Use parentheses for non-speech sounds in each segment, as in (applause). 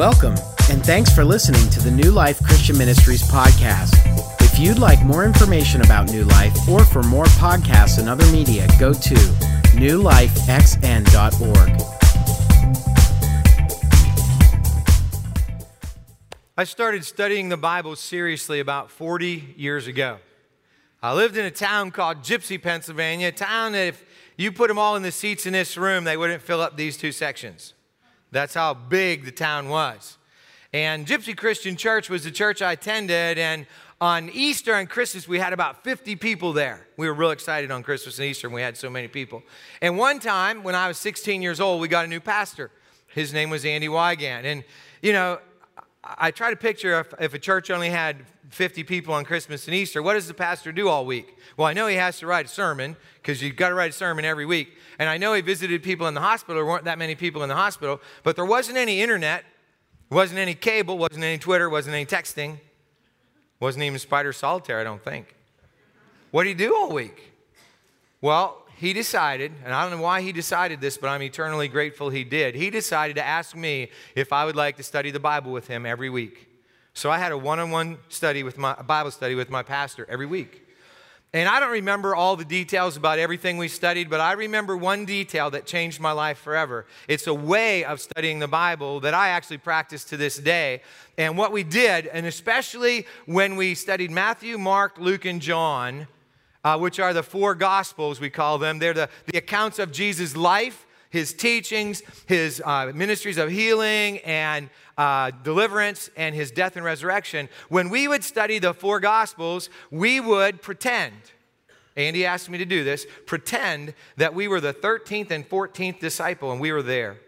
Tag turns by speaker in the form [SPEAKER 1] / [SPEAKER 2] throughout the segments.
[SPEAKER 1] Welcome, and thanks for listening to the New Life Christian Ministries podcast. If you'd like more information about New Life or for more podcasts and other media, go to newlifexn.org.
[SPEAKER 2] I started studying the Bible seriously about 40 years ago. I lived in a town called Gipsy, Pennsylvania, a town that if you put them all in the seats in this room, they wouldn't fill up these two sections. That's how big the town was. And Gipsy Christian Church was the church I attended, and on Easter and Christmas, we had about 50 people there. We were real excited on Christmas and Easter, and we had so many people. And one time, when I was 16 years old, we got a new pastor. His name was Andy Wygant. And, you know, I try to picture if, if, a church only had 50 people on Christmas and Easter, what does the pastor do all week? Well, I know he has to write a sermon because you've got to write a sermon every week. And I know he visited people in the hospital. There weren't that many people in the hospital, but there wasn't any internet, wasn't any cable, wasn't any Twitter, wasn't any texting, wasn't even Spider Solitaire, I don't think. What did he do all week? Well, he decided, and I don't know why he decided this, but I'm eternally grateful he did. He decided to ask me if I would like to study the Bible with him every week. So I had a one-on-one study with my Bible study with my pastor every week. And I don't remember all the details about everything we studied, but I remember one detail that changed my life forever. It's a way of studying the Bible that I actually practice to this day. And what we did, and especially when we studied Matthew, Mark, Luke, and John, uh, which are the four gospels, we call them. They're the, the accounts of Jesus' life, his teachings, his uh, ministries of healing and uh, deliverance, and his death and resurrection. When we would study the four gospels, we would pretend. Andy asked me to do this pretend that we were the 13th and 14th disciple and we were there.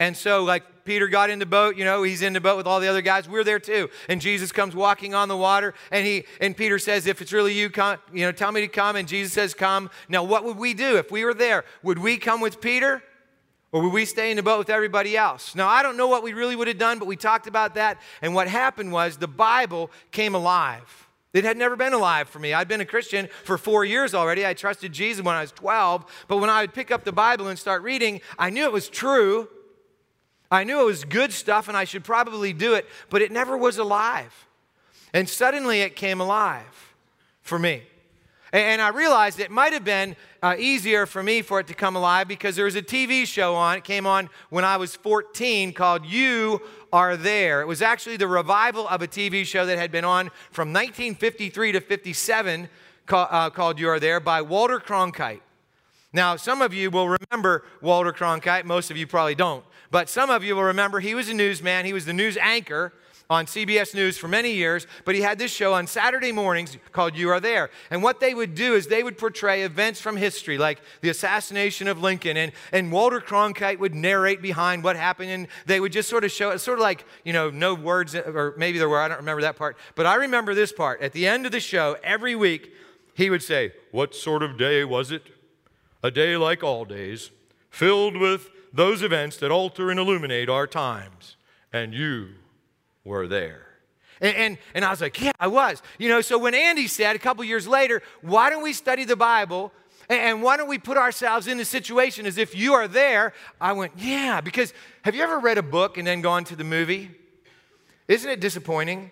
[SPEAKER 2] And so, like Peter got in the boat, you know, he's in the boat with all the other guys. We're there too. And Jesus comes walking on the water, and he and Peter says, "If it's really you, come, you know, tell me to come." And Jesus says, "Come." Now, what would we do if we were there? Would we come with Peter? Or would we stay in the boat with everybody else? Now, I don't know what we really would have done, but we talked about that. And what happened was the Bible came alive. It had never been alive for me. I'd been a Christian for four years already. I trusted Jesus when I was 12. But when I would pick up the Bible and start reading, I knew it was true. I knew it was good stuff and I should probably do it, but it never was alive. And suddenly it came alive for me. And I realized it might have been uh, easier for me for it to come alive because there was a TV show on. It came on when I was 14 called You Are There. It was actually the revival of a TV show that had been on from 1953 to 57 call, uh, called You Are There by Walter Cronkite. Now, some of you will remember Walter Cronkite, most of you probably don't. But some of you will remember he was a newsman, he was the news anchor on CBS News for many years, but he had this show on Saturday mornings called You Are There. And what they would do is they would portray events from history, like the assassination of Lincoln, and, and Walter Cronkite would narrate behind what happened, and they would just sort of show it, sort of like, you know, no words, or maybe there were, I don't remember that part. But I remember this part. At the end of the show, every week, he would say, What sort of day was it? A day like all days, filled with those events that alter and illuminate our times. And you were there. And, and, and, I was like, yeah, I was. You know, so when Andy said a couple years later, why don't we study the Bible and, and why don't we put ourselves in the situation as if you are there? I went, yeah, because have you ever read a book and then gone to the movie? Isn't it disappointing?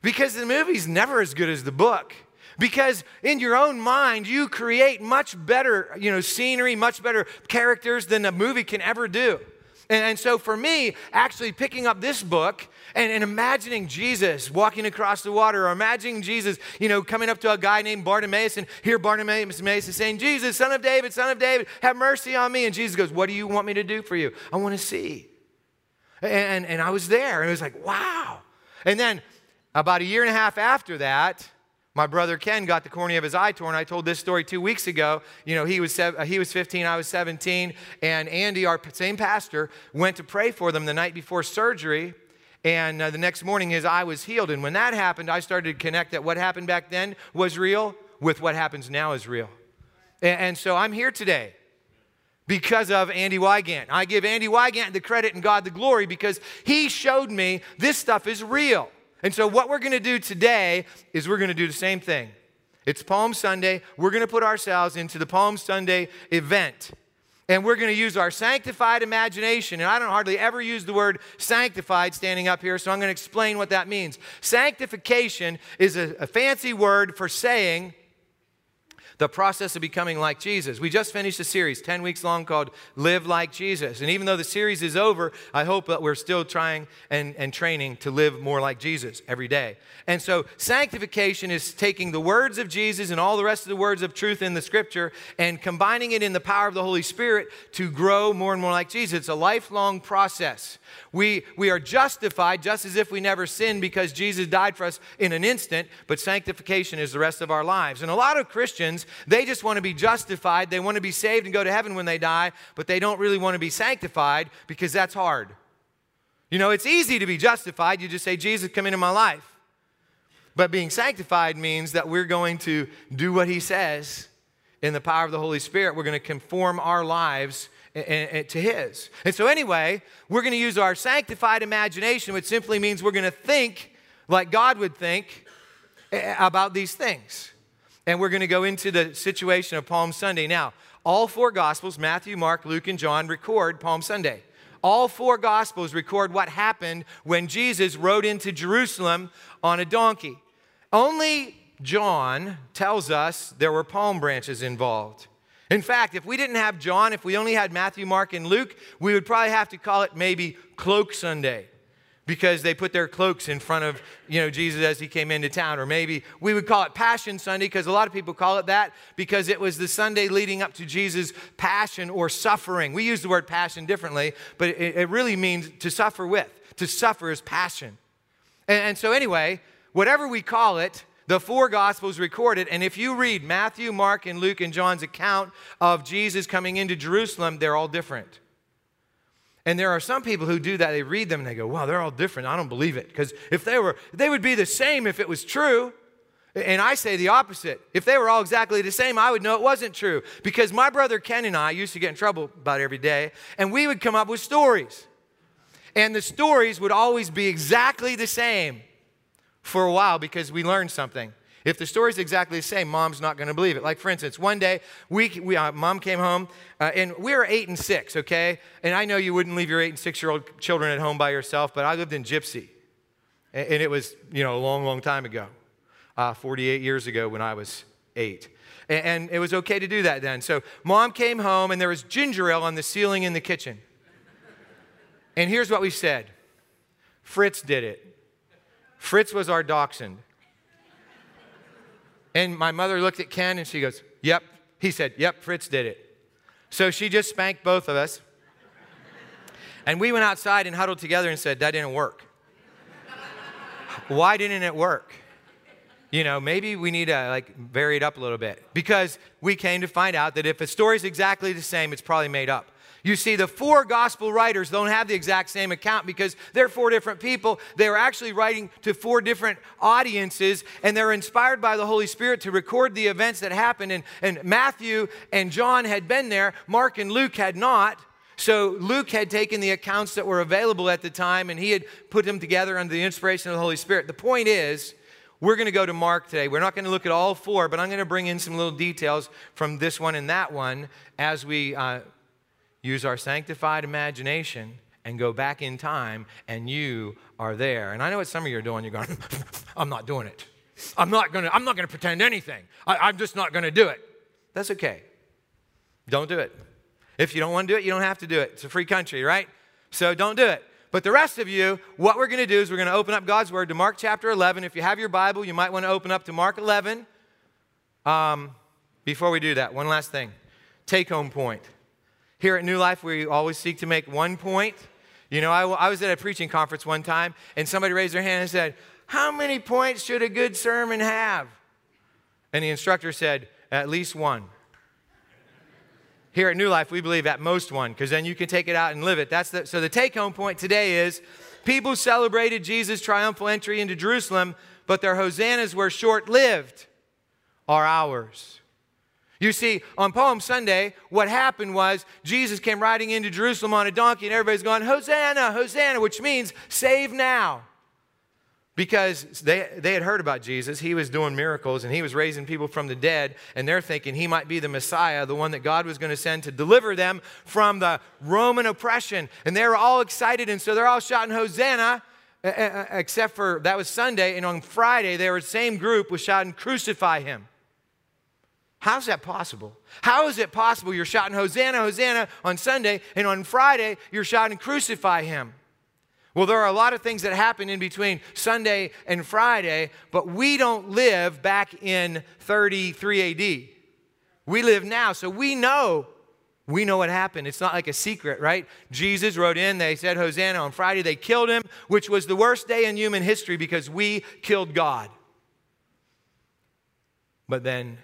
[SPEAKER 2] Because the movie's never as good as the book because in your own mind you create much better you know scenery much better characters than a movie can ever do. And, and so for me actually picking up this book and, and, imagining jesus walking across the water or imagining jesus you know coming up to a guy named bartimaeus and here bartimaeus is saying jesus son of david son of david have mercy on me. And jesus goes what do you want me to do for you? I want to see. And, and i was there and it was like wow. And then about a year and a half after that my brother Ken got the cornea of his eye torn. I told this story two weeks ago. You know, he was, sev- he was 15, I was 17, and Andy, our same pastor, went to pray for them the night before surgery. And uh, the next morning, his eye was healed. And when that happened, I started to connect that what happened back then was real with what happens now is real. And, and so I'm here today because of Andy Wygant. I give Andy Wygant the credit and God the glory because he showed me this stuff is real. And so, what we're going to do today is we're going to do the same thing. It's Palm Sunday. We're going to put ourselves into the Palm Sunday event. And we're going to use our sanctified imagination. And I don't hardly ever use the word sanctified standing up here, so I'm going to explain what that means. Sanctification is a, a fancy word for saying the process of becoming like Jesus. We just finished a series, 10 weeks long, called Live Like Jesus. And even though the series is over, I hope that we're still trying and, and training to live more like Jesus every day. And so, sanctification is taking the words of Jesus and all the rest of the words of truth in the scripture and combining it in the power of the Holy Spirit to grow more and more like Jesus. It's a lifelong process. We, we are justified just as if we never sinned because Jesus died for us in an instant, but sanctification is the rest of our lives. And a lot of Christians, they just want to be justified. They want to be saved and go to heaven when they die, but they don't really want to be sanctified because that's hard. You know, it's easy to be justified. You just say, Jesus, come into my life. But being sanctified means that we're going to do what he says in the power of the Holy Spirit. We're going to conform our lives to his. And so, anyway, we're going to use our sanctified imagination, which simply means we're going to think like God would think about these things. And we're going to go into the situation of Palm Sunday. Now, all four Gospels, Matthew, Mark, Luke, and John, record Palm Sunday. All four Gospels record what happened when Jesus rode into Jerusalem on a donkey. Only John tells us there were palm branches involved. In fact, if we didn't have John, if we only had Matthew, Mark, and Luke, we would probably have to call it maybe Cloak Sunday because they put their cloaks in front of you know jesus as he came into town. Or maybe we would call it passion sunday because a lot of people call it that because it was the sunday leading up to jesus passion or suffering. We use the word passion differently but it, it really means to suffer with to suffer is passion. And, and so anyway whatever we call it the four gospels recorded and if you read matthew mark and luke and john's account of jesus coming into jerusalem they're all different and there are some people who do that. They read them and they go, wow, they're all different. I don't believe it. Because if they were, they would be the same if it was true. And I say the opposite. If they were all exactly the same, I would know it wasn't true. Because my brother Ken and I used to get in trouble about every day, and we would come up with stories. And the stories would always be exactly the same for a while because we learned something. If the story's exactly the same, mom's not going to believe it. Like, for instance, one day, we, we uh, mom came home, uh, and we were eight and six, okay? And I know you wouldn't leave your eight and six year old children at home by yourself, but I lived in Gipsy. And, and it was, you know, a long, long time ago, uh, 48 years ago when I was eight. And, and it was okay to do that then. So, mom came home, and there was ginger ale on the ceiling in the kitchen. And here's what we said Fritz did it. Fritz was our dachshund. And my mother looked at Ken and she goes, Yep. He said, Yep, Fritz did it. So she just spanked both of us. And we went outside and huddled together and said, That didn't work. Why didn't it work? You know, maybe we need to like vary it up a little bit because we came to find out that if a story is exactly the same, it's probably made up. You see, the four gospel writers don't have the exact same account because they're four different people. They are actually writing to four different audiences, and they're inspired by the Holy Spirit to record the events that happened. And, and Matthew and John had been there, Mark and Luke had not. So Luke had taken the accounts that were available at the time and he had put them together under the inspiration of the Holy Spirit. The point is, we're going to go to Mark today. We're not going to look at all four, but I'm going to bring in some little details from this one and that one as we uh, use our sanctified imagination and go back in time, and you are there. And I know what some of you are doing. You're going, (laughs) I'm not doing it. I'm not going to, I'm not to pretend anything. I, I'm just not going to do it. That's okay. Don't do it. If you don't want to do it, you don't have to do it. It's a free country, right? So don't do it. But the rest of you, what we're going to do is we're going to open up God's Word to Mark chapter 11. If you have your Bible, you might want to open up to Mark 11. Um, before we do that, one last thing take home point. Here at New Life, we always seek to make one point. You know, I, I was at a preaching conference one time, and somebody raised their hand and said, How many points should a good sermon have? And the instructor said, At least one. Here at New Life, we believe at most one, because then you can take it out and live it. That's the, so the take home point today is people celebrated Jesus' triumphal entry into Jerusalem, but their hosannas were short lived, are ours. You see, on Palm Sunday, what happened was Jesus came riding into Jerusalem on a donkey, and everybody's going, Hosanna, Hosanna, which means save now. because they, they had heard about Jesus. He was doing miracles and he was raising people from the dead, and they're thinking he might be the Messiah, the one that God was going to send to deliver them from the Roman oppression. And they were all excited, and so they're all shouting, Hosanna, except for that was Sunday, and on Friday, they were the same group was shouting, Crucify him. How's that possible? How is it possible you're shouting Hosanna, Hosanna on Sunday, and on Friday, you're shouting, Crucify him? Well, there are a lot of things that happen in between Sunday and Friday, but we don't live back in 33 AD. We live now, so we know we know what happened. It's not like a secret, right? Jesus rode in, they said Hosanna on Friday, they killed him, which was the worst day in human history because we killed God. But then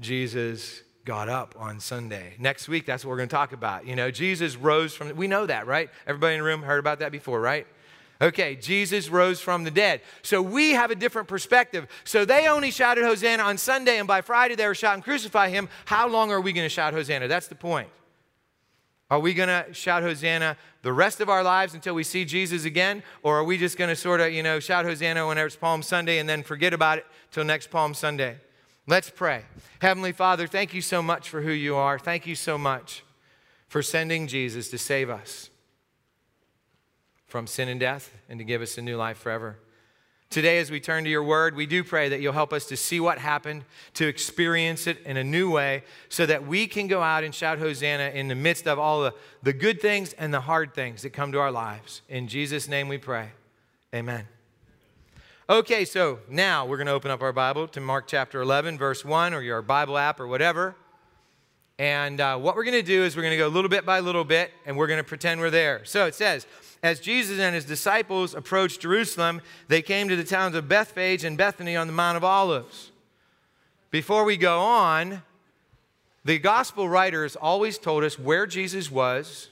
[SPEAKER 2] Jesus got up on Sunday. Next week, that's what we're going to talk about. You know, Jesus rose from, we know that, right? Everybody in the room heard about that before, right? Okay, Jesus rose from the dead. So we have a different perspective. So they only shouted Hosanna on Sunday, and by Friday they were shouting, Crucify him. How long are we going to shout Hosanna? That's the point. Are we going to shout Hosanna the rest of our lives until we see Jesus again? Or are we just going to sort of, you know, shout Hosanna whenever it's Palm Sunday and then forget about it till next Palm Sunday? Let's pray. Heavenly Father, thank you so much for who you are. Thank you so much for sending Jesus to save us from sin and death and to give us a new life forever. Today, as we turn to your word, we do pray that you'll help us to see what happened, to experience it in a new way, so that we can go out and shout Hosanna in the midst of all the, the good things and the hard things that come to our lives. In Jesus' name we pray. Amen. Okay, so now we're going to open up our Bible to Mark chapter 11, verse 1, or your Bible app or whatever. And uh, what we're going to do is we're going to go little bit by little bit, and we're going to pretend we're there. So it says, as Jesus and his disciples approached Jerusalem, they came to the towns of Bethphage and Bethany on the Mount of Olives. Before we go on, the gospel writers always told us where Jesus was.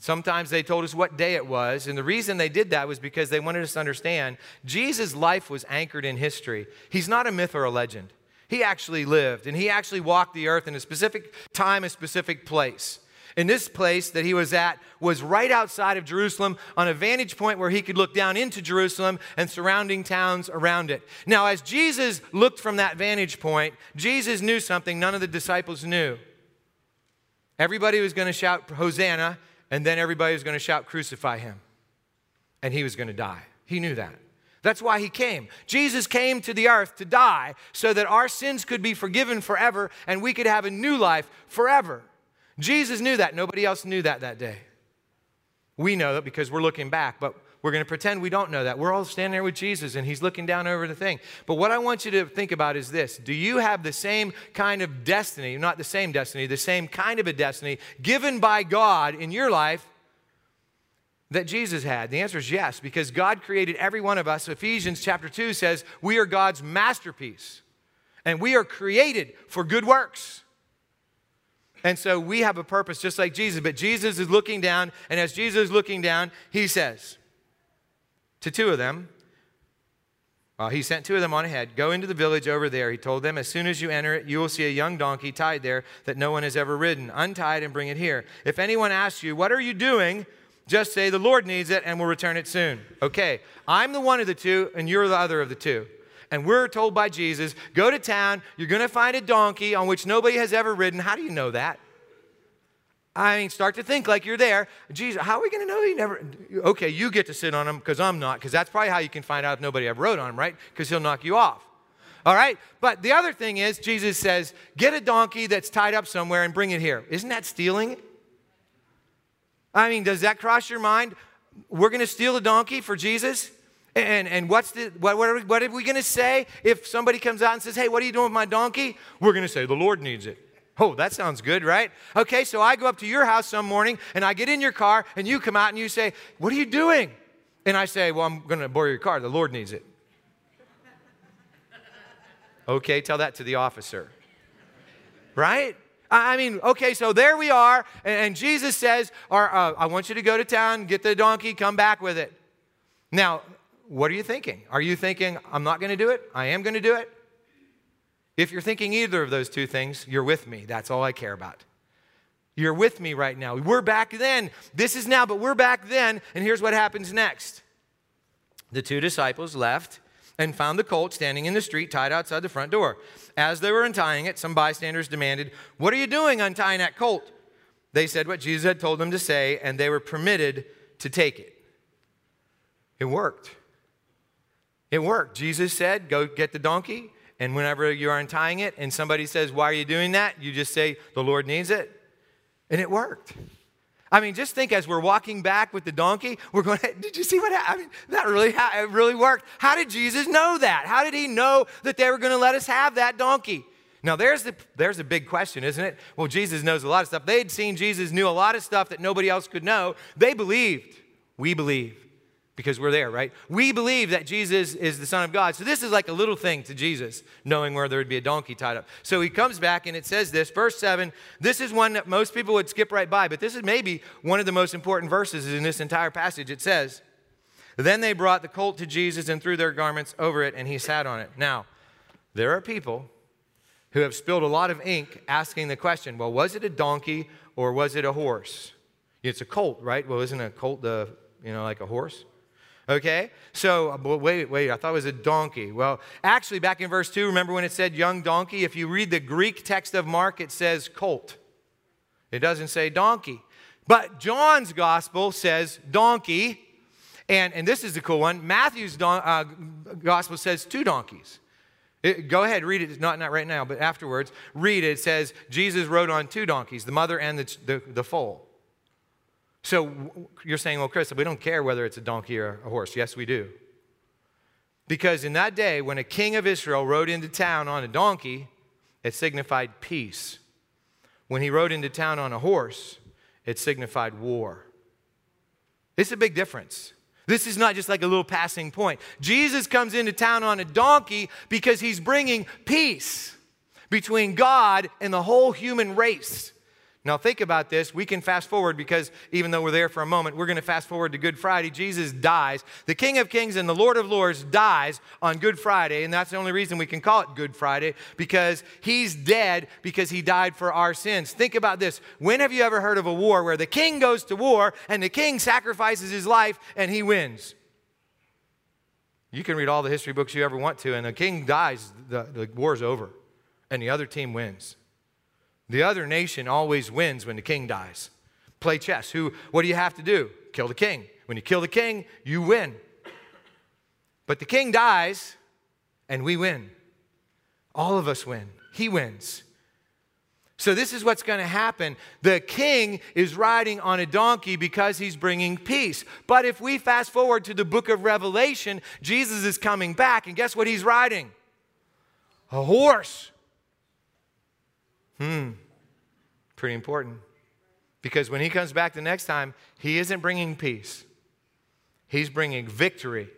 [SPEAKER 2] Sometimes they told us what day it was. And the reason they did that was because they wanted us to understand Jesus' life was anchored in history. He's not a myth or a legend. He actually lived, and he actually walked the earth in a specific time, a specific place. And this place that he was at was right outside of Jerusalem on a vantage point where he could look down into Jerusalem and surrounding towns around it. Now, as Jesus looked from that vantage point, Jesus knew something none of the disciples knew. Everybody was going to shout Hosanna, and then everybody was going to shout Crucify him. And he was going to die. He knew that. That's why he came. Jesus came to the earth to die so that our sins could be forgiven forever and we could have a new life forever. Jesus knew that. Nobody else knew that that day. We know that because we're looking back, but we're going to pretend we don't know that. We're all standing there with Jesus and he's looking down over the thing. But what I want you to think about is this Do you have the same kind of destiny, not the same destiny, the same kind of a destiny given by God in your life that Jesus had? The answer is yes, because God created every one of us. Ephesians chapter 2 says we are God's masterpiece and we are created for good works. And so we have a purpose just like Jesus. But Jesus is looking down, and as Jesus is looking down, he says to two of them, well, he sent two of them on ahead. Go into the village over there. He told them, As soon as you enter it, you will see a young donkey tied there that no one has ever ridden. Untie it and bring it here. If anyone asks you, What are you doing? Just say, The Lord needs it and we'll return it soon. Okay, I'm the one of the two, and you're the other of the two and we're told by Jesus, go to town, you're going to find a donkey on which nobody has ever ridden. How do you know that? I mean, start to think like you're there. Jesus, how are we going to know he never? Okay, you get to sit on him because I'm not, because that's probably how you can find out if nobody ever rode on him, right? Because he'll knock you off. All right? But the other thing is, Jesus says, get a donkey that's tied up somewhere and bring it here. Isn't that stealing? I mean, does that cross your mind? We're going to steal a donkey for Jesus? And, and what's the, what, what, are, what are we going to say if somebody comes out and says, Hey, what are you doing with my donkey? We're going to say, The Lord needs it. Oh, that sounds good, right? Okay, so I go up to your house some morning and I get in your car and you come out and you say, What are you doing? And I say, Well, I'm going to borrow your car. The Lord needs it. okay, tell that to the officer. Right? I mean, okay, so there we are, and, Jesus says, uh, I want you to go to town, get the donkey, come back with it. Now, what are you thinking? Are you thinking, I'm not going to do it? I am going to do it? If you're thinking either of those two things, you're with me. That's all I care about. You're with me right now. We're back then. This is now, but we're back then. And here's what happens next. the two disciples left and found the colt standing in the street tied outside the front door. As they were untying it, some bystanders demanded, What are you doing untying that colt? They said what Jesus had told them to say, and they were permitted to take it. It worked. It worked. Jesus said, Go get the donkey. And whenever you are untying it and somebody says, Why are you doing that? You just say, The Lord needs it. And it worked. I mean, just think as we're walking back with the donkey, we're going, Did you see what happened? I mean, that really, it really worked. How did Jesus know that? How did he know that they were going to let us have that donkey? Now, there's the, there's a big question, isn't it? Well, Jesus knows a lot of stuff. They'd seen Jesus knew a lot of stuff that nobody else could know. They believed. We believe because we're there, right? We believe that Jesus is the Son of God. So this is like a little thing to Jesus, knowing where there would be a donkey tied up. So he comes back and it says this, verse 7. This is one that most people would skip right by, but this is maybe one of the most important verses in this entire passage. It says, Then they brought the colt to Jesus and threw their garments over it, and he sat on it. Now, there are people who have spilled a lot of ink asking the question, well, was it a donkey or was it a horse? It's a colt, right? Well, isn't a colt the, you know, like a horse? Okay? So, wait, wait, I thought it was a donkey. Well, actually, back in verse 2, remember when it said young donkey? If you read the Greek text of Mark, it says colt. It doesn't say donkey. But John's gospel says donkey. And, and this is the cool one. Matthew's don- uh, gospel says two donkeys. It, go ahead, read it. Not, not right now, but afterwards. Read it. It says Jesus rode on two donkeys, the mother and the, the, the foal. So you're saying, well, Chris, we don't care whether it's a donkey or a horse. Yes, we do. Because in that day, when a king of Israel rode into town on a donkey, it signified peace. When he rode into town on a horse, it signified war. It's a big difference. This is not just like a little passing point. Jesus comes into town on a donkey because he's bringing peace between God and the whole human race. Now, think about this. We can fast forward because even though we're there for a moment, we're going to fast forward to Good Friday. Jesus dies. The King of Kings and the Lord of Lords dies on Good Friday, and that's the only reason we can call it Good Friday because he's dead because he died for our sins. Think about this. When have you ever heard of a war where the king goes to war and the king sacrifices his life and he wins? You can read all the history books you ever want to, and the king dies, the, the war's over, and the other team wins. The other nation always wins when the king dies. Play chess. Who, what do you have to do? Kill the king. When you kill the king, you win. But the king dies and we win. All of us win. He wins. So, this is what's going to happen. The king is riding on a donkey because he's bringing peace. But if we fast forward to the book of Revelation, Jesus is coming back, and guess what he's riding? A horse. Hmm, pretty important. Because when he comes back the next time, he isn't bringing peace, he's bringing victory.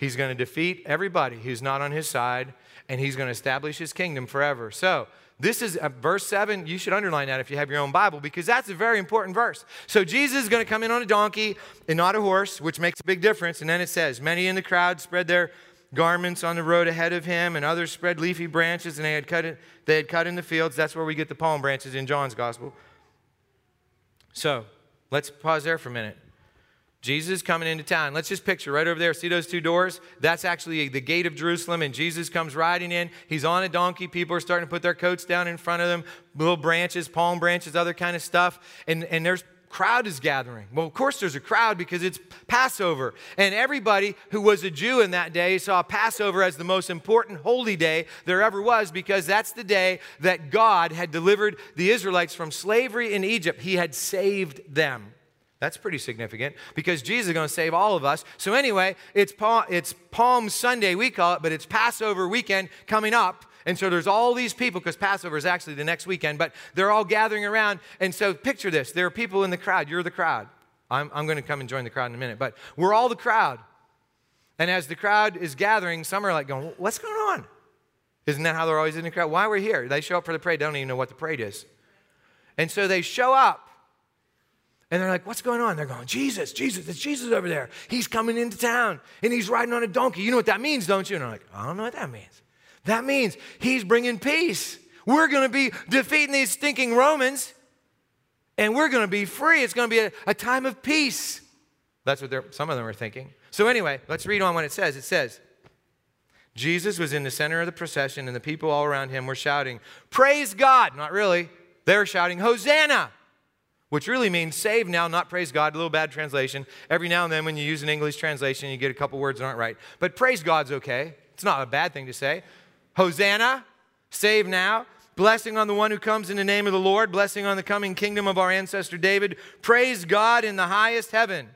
[SPEAKER 2] He's going to defeat everybody who's not on his side, and he's going to establish his kingdom forever. So, this is uh, verse 7. You should underline that if you have your own Bible because that's a very important verse. So, Jesus is going to come in on a donkey and not a horse, which makes a big difference. And then it says, Many in the crowd spread their garments on the road ahead of him, and others spread leafy branches, and they had cut, it, they had cut in the fields. That's where we get the palm branches in John's gospel. So let's pause there for a minute. Jesus coming into town. Let's just picture right over there. See those two doors? That's actually the gate of Jerusalem, and Jesus comes riding in. He's on a donkey. People are starting to put their coats down in front of them, little branches, palm branches, other kind of stuff. And, and there's crowd is gathering. Well, of course, there's a crowd because it's Passover. And everybody who was a Jew in that day saw Passover as the most important holy day there ever was because that's the day that God had delivered the Israelites from slavery in Egypt. He had saved them. That's pretty significant because Jesus is going to save all of us. So, anyway, it's, it's Palm Sunday, we call it, but it's Passover weekend coming up. And so there's all these people, because Passover is actually the next weekend, but they're all gathering around. And so picture this there are people in the crowd. You're the crowd. I'm, I'm going to come and join the crowd in a minute, but we're all the crowd. And as the crowd is gathering, some are like going, What's going on? Isn't that how they're always in the crowd? Why are we're here? They show up for the parade, they don't even know what the parade is. And so they show up. And they're like, what's going on? They're going, Jesus, Jesus, it's Jesus over there. He's coming into town and he's riding on a donkey. You know what that means, don't you? And they're like, I don't know what that means. That means he's bringing peace. We're going to be defeating these stinking Romans and we're going to be free. It's going to be a, a time of peace. That's what some of them are thinking. So, anyway, let's read on what it says. It says, Jesus was in the center of the procession, and the people all around him were shouting, Praise God! Not really. They were shouting, Hosanna! Which really means save now, not praise God. A little bad translation. Every now and then, when you use an English translation, you get a couple words that aren't right. But praise God's okay. It's not a bad thing to say. Hosanna, save now. Blessing on the one who comes in the name of the Lord, blessing on the coming kingdom of our ancestor David. Praise God in the highest heaven.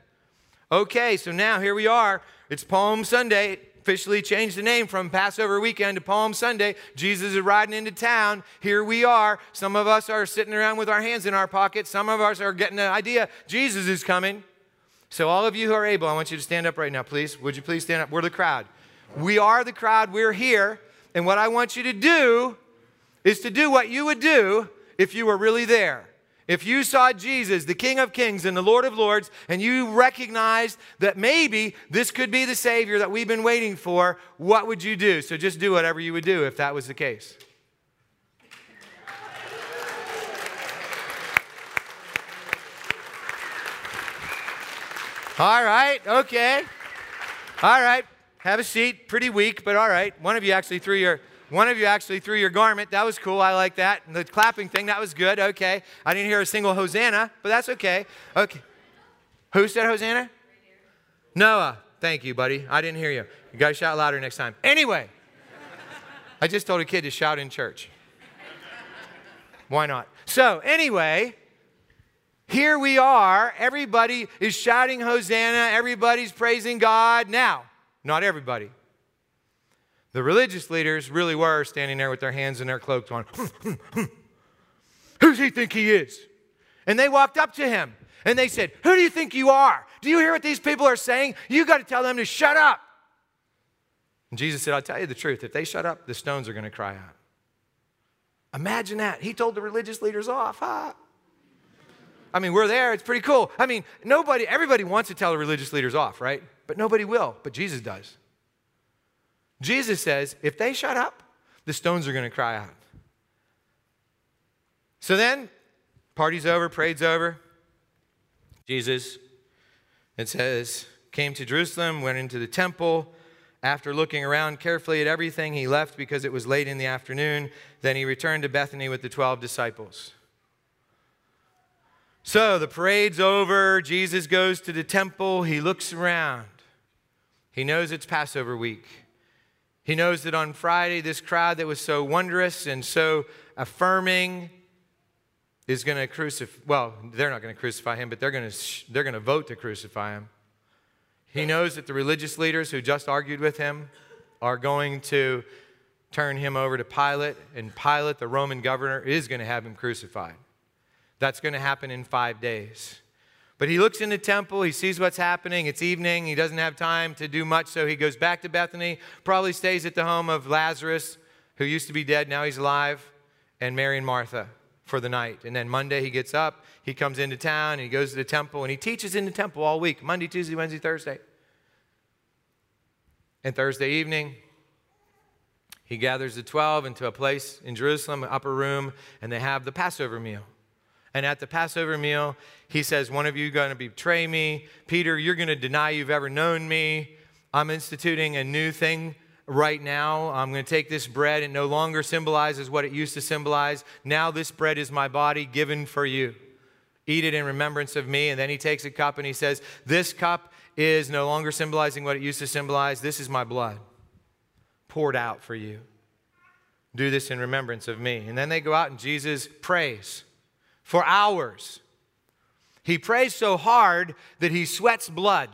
[SPEAKER 2] Okay, so now here we are. It's Palm Sunday. Officially changed the name from Passover weekend to Palm Sunday. Jesus is riding into town. Here we are. Some of us are sitting around with our hands in our pockets. Some of us are getting the idea Jesus is coming. So, all of you who are able, I want you to stand up right now, please. Would you please stand up? We're the crowd. We are the crowd. We're here. And what I want you to do is to do what you would do if you were really there. If you saw Jesus, the King of Kings and the Lord of Lords, and you recognized that maybe this could be the Savior that we've been waiting for, what would you do? So just do whatever you would do if that was the case. All right, okay. All right, have a seat. Pretty weak, but all right. One of you actually threw your one of you actually threw your garment. That was cool. I like that. And the clapping thing, that was good. Okay. I didn't hear a single Hosanna, but that's okay. Okay. Who said Hosanna? Noah. Thank you, buddy. I didn't hear you. You got to shout louder next time. Anyway, I just told a kid to shout in church. Why not? So, anyway, here we are. Everybody is shouting Hosanna. Everybody's praising God. Now, not everybody. The religious leaders really were standing there with their hands in their cloaks on, hmm, hmm, hmm. Who's he think he is? And they walked up to him and they said, Who do you think you are? Do you hear what these people are saying? You got to tell them to shut up. And Jesus said, I'll tell you the truth. If they shut up, the stones are going to cry out. Imagine that. He told the religious leaders off. I mean, we're there. It's pretty cool. I mean, nobody, everybody wants to tell the religious leaders off, right? But nobody will. But Jesus does. Jesus says, if they shut up, the stones are going to cry out. So then, party's over, parade's over. Jesus, it says, came to Jerusalem, went into the temple. After looking around carefully at everything, he left because it was late in the afternoon. Then he returned to Bethany with the 12 disciples. So the parade's over. Jesus goes to the temple. He looks around. He knows it's Passover week. He knows that on Friday, this crowd that was so wondrous and so affirming is going to crucify, well, they're not going to crucify him, but they're going to, they're going to vote to crucify him. He knows that the religious leaders who just argued with him are going to turn him over to Pilate, and Pilate, the Roman governor, is going to have him crucified. That's going to happen in five days. But he looks in the temple, he sees what's happening. It's evening, he doesn't have time to do much, so he goes back to Bethany, probably stays at the home of Lazarus, who used to be dead, now he's alive, and Mary and Martha for the night. And then Monday he gets up, he comes into town, and he goes to the temple, and he teaches in the temple all week Monday, Tuesday, Wednesday, Thursday. And Thursday evening, he gathers the 12 into a place in Jerusalem, an upper room, and they have the Passover meal. And at the Passover meal, he says, One of you going to betray me. Peter, you're going to deny you've ever known me. I'm instituting a new thing right now. I'm going to take this bread. It no longer symbolizes what it used to symbolize. Now, this bread is my body given for you. Eat it in remembrance of me. And then he takes a cup and he says, This cup is no longer symbolizing what it used to symbolize. This is my blood poured out for you. Do this in remembrance of me. And then they go out and Jesus prays for hours. He prays so hard that he sweats blood.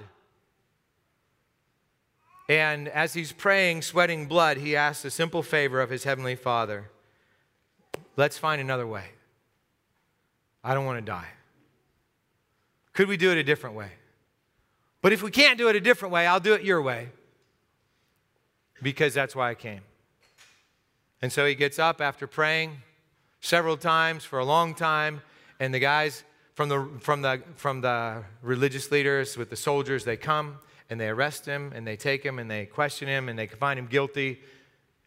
[SPEAKER 2] And as he's praying, sweating blood, he asks a simple favor of his heavenly Father let's find another way. I don't want to die. Could we do it a different way? But if we can't do it a different way, I'll do it your way because that's why I came. And so he gets up after praying several times for a long time, and the guys from the, from the, from the religious leaders with the soldiers, they come and they arrest him and they take him and they question him and they find him guilty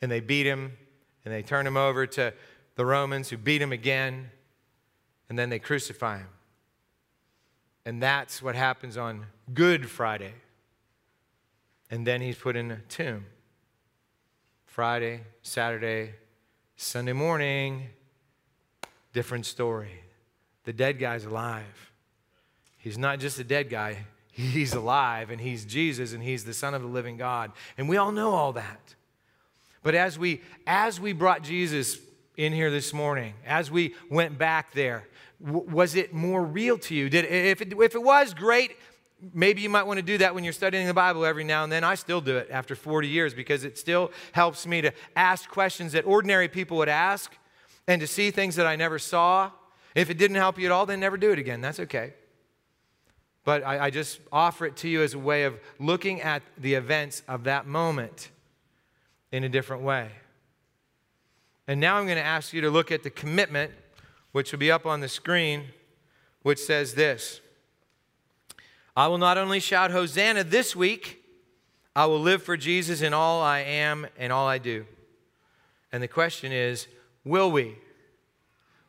[SPEAKER 2] and they beat him and they turn him over to the Romans who beat him again and then they crucify him. And that's what happens on Good Friday. and then he's put in a tomb. Friday, Saturday, Sunday morning, different story. The dead guy's alive. He's not just a dead guy, (laughs) he's alive, and he's Jesus, and he's the Son of the living God. And we all know all that. But as we as we brought Jesus in here this morning, as we went back there, w- was it more real to you? Did if it, if it was great, maybe you might want to do that when you're studying the Bible every now and then. I still do it after 40 years because it still helps me to ask questions that ordinary people would ask and to see things that I never saw. If it didn't help you at all, then never do it again. That's okay. But I, I just offer it to you as a way of looking at the events of that moment in a different way. And now I'm going to ask you to look at the commitment, which will be up on the screen, which says this I will not only shout Hosanna this week, I will live for Jesus in all I am and all I do. And the question is, will we?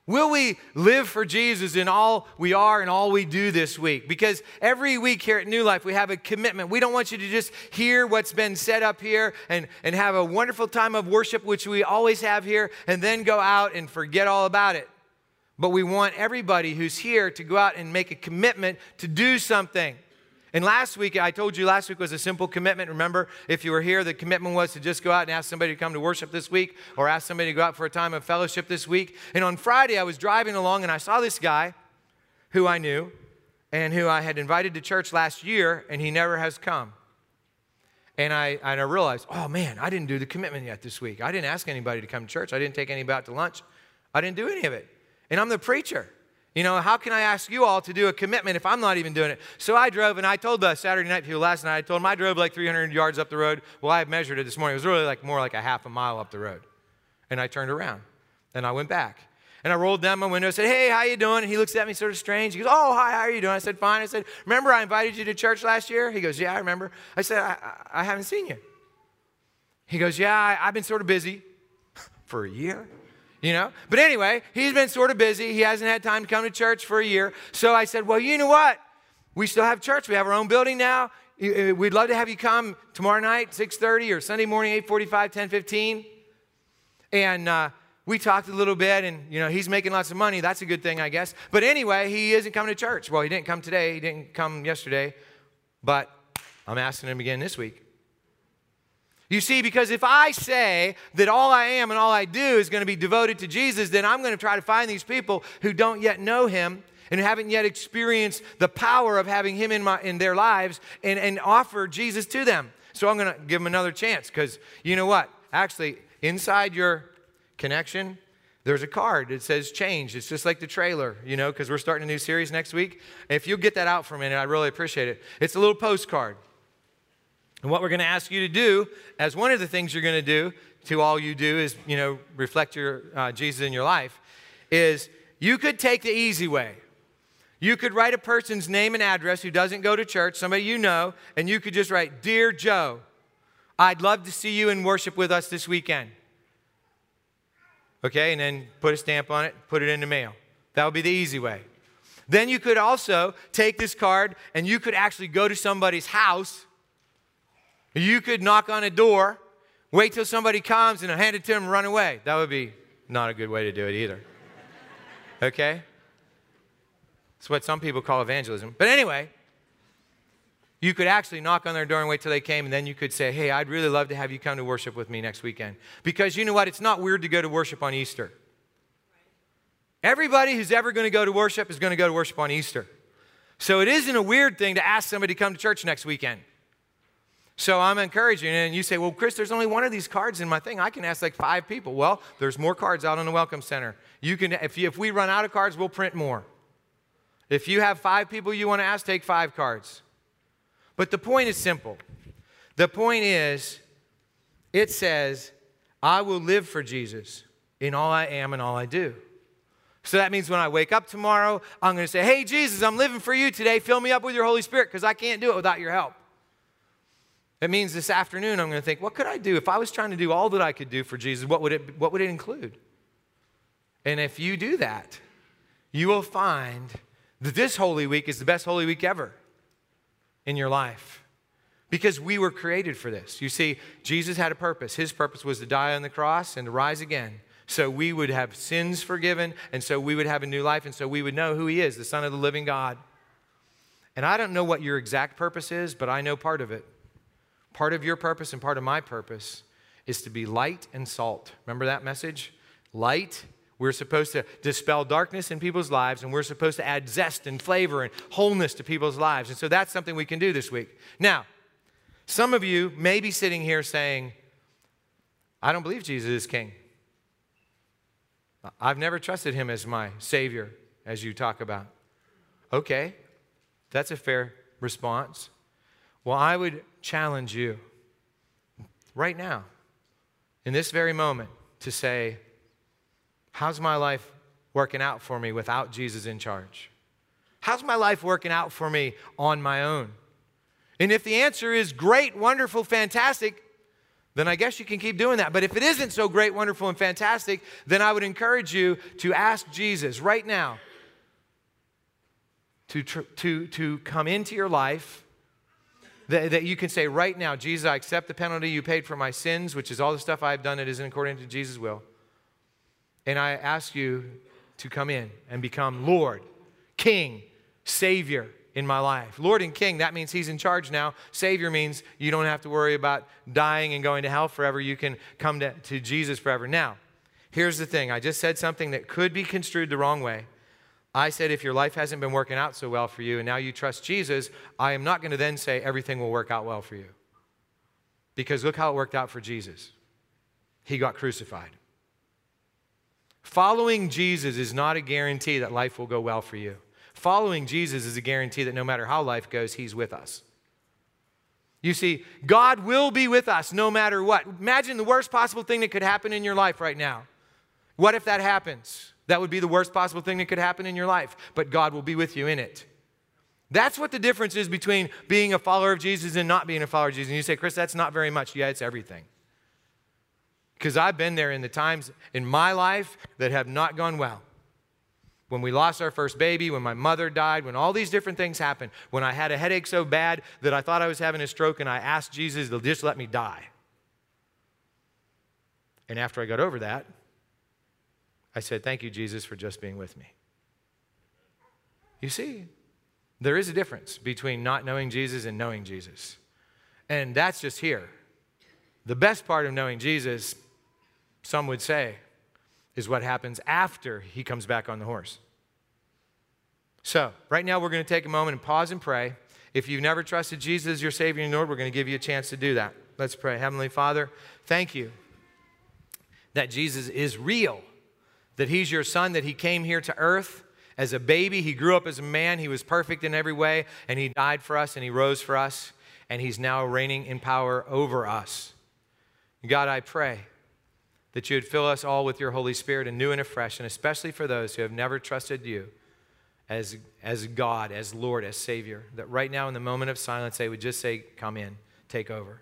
[SPEAKER 2] Will we live for Jesus in all we are and all we do this week? Because every week here at New Life, we have a commitment. We don't want you to just hear what's been said up here and, and have a wonderful time of worship, which we always have here, and then go out and forget all about it. But we want everybody who's here to go out and make a commitment to do something. And last week, I told you last week was a simple commitment. Remember, if you were here, the commitment was to just go out and ask somebody to come to worship this week or ask somebody to go out for a time of fellowship this week. And on Friday, I was driving along and I saw this guy who I knew and who I had invited to church last year, and he never has come. And I, and I realized, oh man, I didn't do the commitment yet this week. I didn't ask anybody to come to church. I didn't take anybody out to lunch. I didn't do any of it. And I'm the preacher. You know, how can I ask you all to do a commitment if I'm not even doing it? So I drove and I told the Saturday night people last night, I told them I drove like 300 yards up the road. Well, I measured it this morning. It was really like more like a half a mile up the road. And I turned around and I went back. And I rolled down my window and said, Hey, how you doing? And he looks at me sort of strange. He goes, Oh, hi, how are you doing? I said, Fine. I said, Remember I invited you to church last year? He goes, Yeah, I remember. I said, I, I, I haven't seen you. He goes, Yeah, I, I've been sort of busy (laughs) for a year you know? But anyway, he's been sort of busy. He hasn't had time to come to church for a year. So I said, Well, you know what? We still have church. We have our own building now. We'd love to have you come tomorrow night, 6.30 or Sunday morning, 8.45, 10.15. And uh, we talked a little bit, and, you know, he's making lots of money. That's a good thing, I guess. But anyway, he isn't coming to church. Well, he didn't come today. He didn't come yesterday. But I'm asking him again this week. You see, because if I say that all I am and all I do is going to be devoted to Jesus, then I'm going to try to find these people who don't yet know him and haven't yet experienced the power of having him in, my, in their lives and, and offer Jesus to them. So I'm going to give them another chance because you know what? Actually, inside your connection, there's a card that says change. It's just like the trailer, you know, because we're starting a new series next week. If you'll get that out for a minute, I really appreciate it. It's a little postcard. And what we're going to ask you to do, as one of the things you're going to do to all you do is, you know, reflect your uh, Jesus in your life, is you could take the easy way. You could write a person's name and address who doesn't go to church, somebody you know, and you could just write, Dear Joe, I'd love to see you in worship with us this weekend. Okay, and then put a stamp on it, put it in the mail. That would be the easy way. Then you could also take this card and you could actually go to somebody's house you could knock on a door, wait till somebody comes and hand it to them and run away. That would be not a good way to do it either. (laughs) Okay? It's what some people call evangelism. But anyway, you could actually knock on their door and wait till they came, and then you could say, Hey, I'd really love to have you come to worship with me next weekend. Because you know what? It's not weird to go to worship on Easter. Everybody who's ever going to go to worship is going to go to worship on Easter. So it isn't a weird thing to ask somebody to come to church next weekend. So I'm encouraging, and you say, Well, Chris, there's only one of these cards in my thing. I can ask like five people. Well, there's more cards out on the Welcome Center. You can, if, you, if we run out of cards, we'll print more. If you have five people you want to ask, take five cards. But the point is simple. The point is, it says, I will live for Jesus in all I am and all I do. So that means when I wake up tomorrow, I'm going to say, Hey, Jesus, I'm living for you today. Fill me up with your Holy Spirit because I can't do it without your help. It means this afternoon I'm going to think, what could I do? If I was trying to do all that I could do for Jesus, what would it, what would it include? And if you do that, you will find that this Holy Week is the best Holy Week ever in your life. because we were created for this. You see, Jesus had a purpose. His purpose was to die on the cross and to rise again. So we would have sins forgiven, and so we would have a new life, and so we would know who He is, the Son of the living God. And I don't know what your exact purpose is, but I know part of it. Part of your purpose and part of my purpose is to be light and salt. Remember that message? Light. We're supposed to dispel darkness in people's lives, and we're supposed to add zest and flavor and wholeness to people's lives. And so that's something we can do this week. Now, some of you may be sitting here saying, I don't believe Jesus is king. I've never trusted him as my Savior, as you talk about. Okay, that's a fair response. Well, I would challenge you right now, in this very moment, to say, How's my life working out for me without Jesus in charge? How's my life working out for me on my own? And if the answer is great, wonderful, fantastic, then I guess you can keep doing that. But if it isn't so great, wonderful, and fantastic, then I would encourage you to ask Jesus right now to, to, to come into your life. That, that you can say right now, Jesus, I accept the penalty you paid for my sins, which is all the stuff I've done that isn't according to Jesus' will. And I ask you to come in and become Lord, King, Savior, in my life. Lord and King, that means He's in charge now. Savior means you don't have to worry about dying and going to hell forever. You can come to, to Jesus forever. Now, here's the thing I just said something that could be construed the wrong way. I said, if your life hasn't been working out so well for you and now you trust Jesus, I am not going to then say everything will work out well for you. Because look how it worked out for Jesus. He got crucified. Following Jesus is not a guarantee that life will go well for you. Following Jesus is a guarantee that no matter how life goes, He's with us. You see, God will be with us no matter what. Imagine the worst possible thing that could happen in your life right now. What if that happens? That would be the worst possible thing that could happen in your life, but God will be with you in it. That's what the difference is between being a follower of Jesus and not being a follower of Jesus. And you say, Chris, that's not very much. Yeah, it's everything. Because I've been there in the times in my life that have not gone well when we lost our first baby, when my mother died, when all these different things happened, when I had a headache so bad that I thought I was having a stroke and I asked Jesus to just let me die. And after I got over that, I said, Thank you, Jesus, for just being with me. You see, there is a difference between not knowing Jesus and knowing Jesus. And that's just here. The best part of knowing Jesus, some would say, is what happens after he comes back on the horse. So, right now, we're going to take a moment and pause and pray. If you've never trusted Jesus as your Savior and Lord, we're going to give you a chance to do that. Let's pray. Heavenly Father, thank you that Jesus is real, that He's your Son, that He came here to earth as a baby. He grew up as a man. He was perfect in every way, and He died for us and He rose for us, and He's now reigning in power over us. God, I pray that you would fill us all with your Holy Spirit anew and afresh, and especially for those who have never trusted you as, as God, as Lord, as Savior, that right now in the moment of silence, they would just say, Come in, take over.